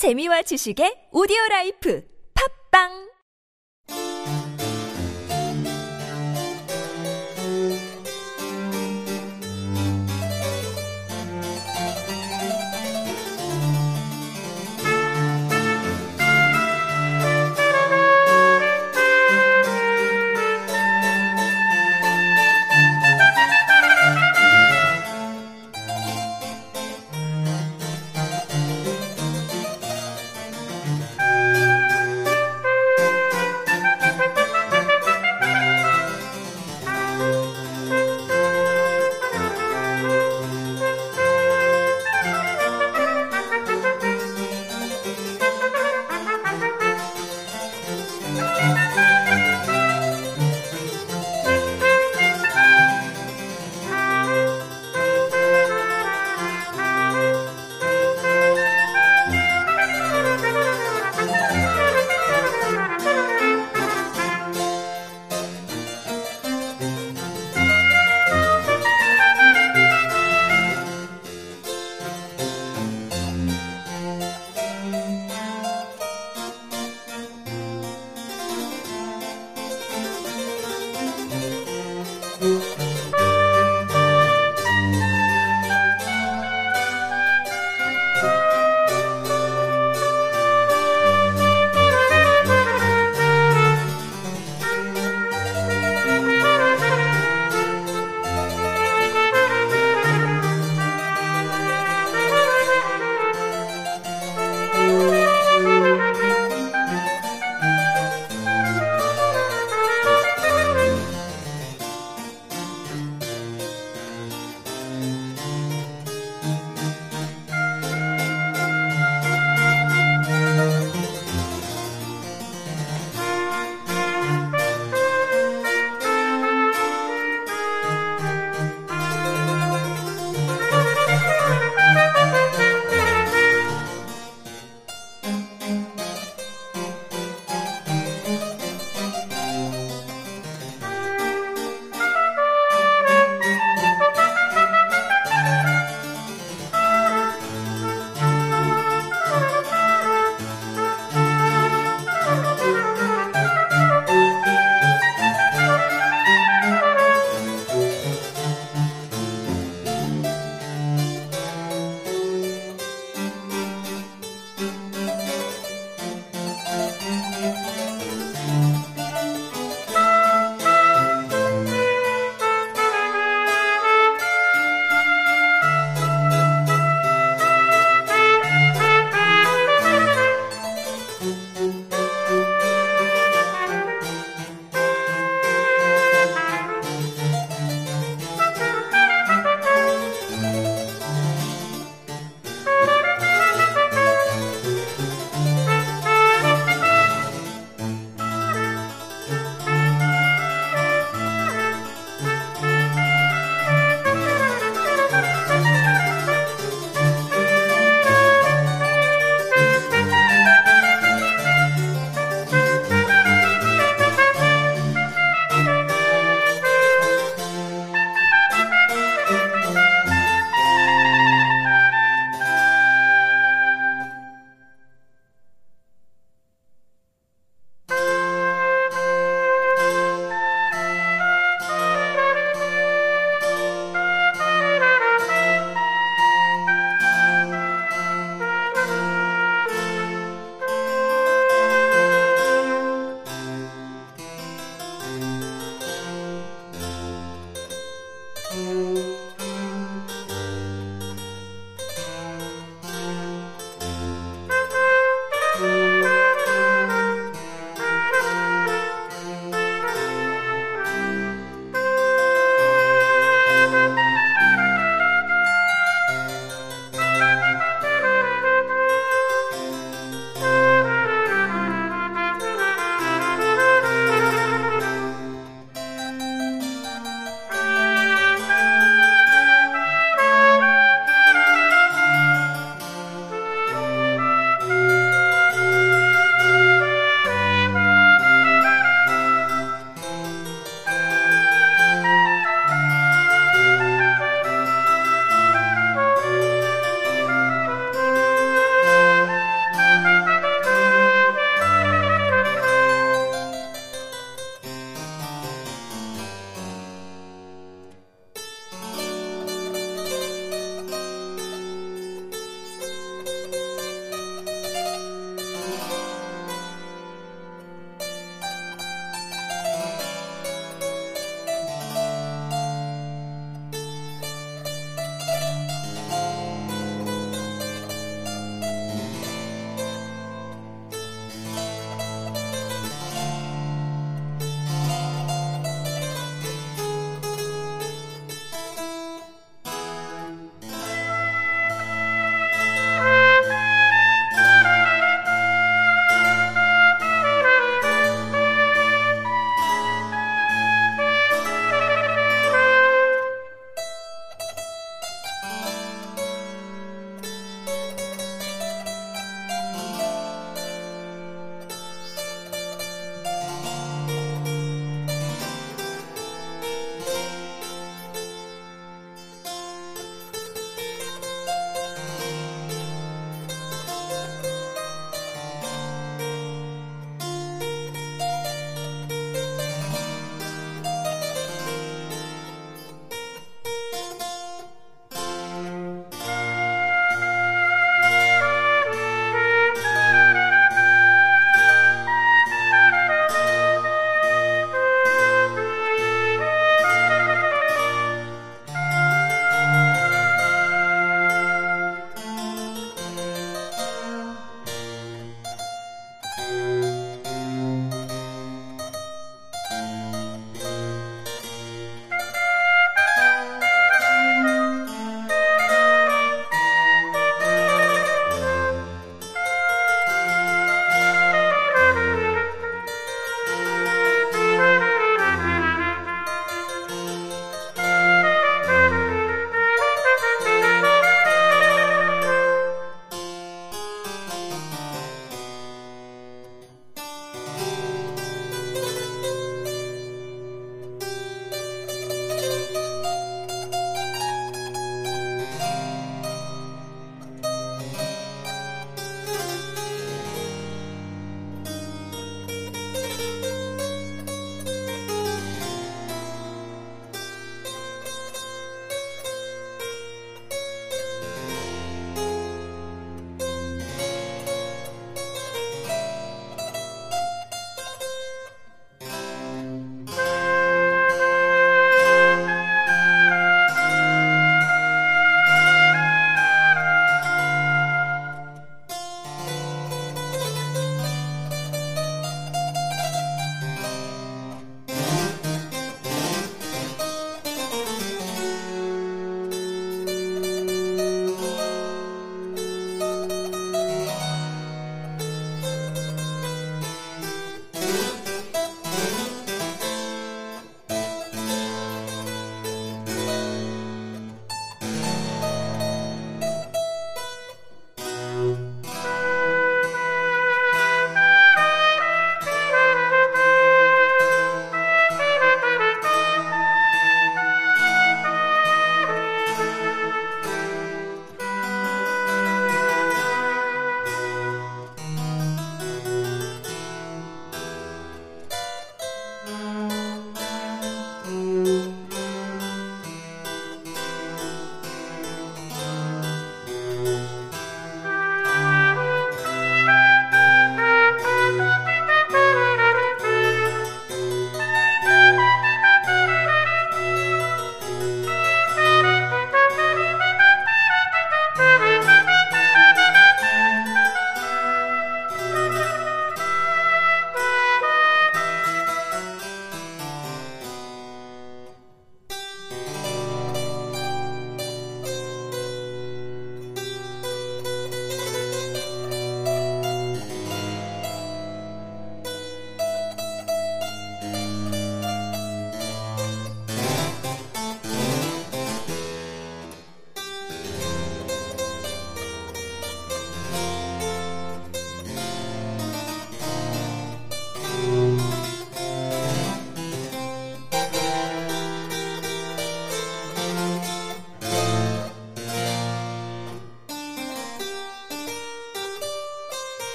재미와 지식의 오디오 라이프. 팝빵!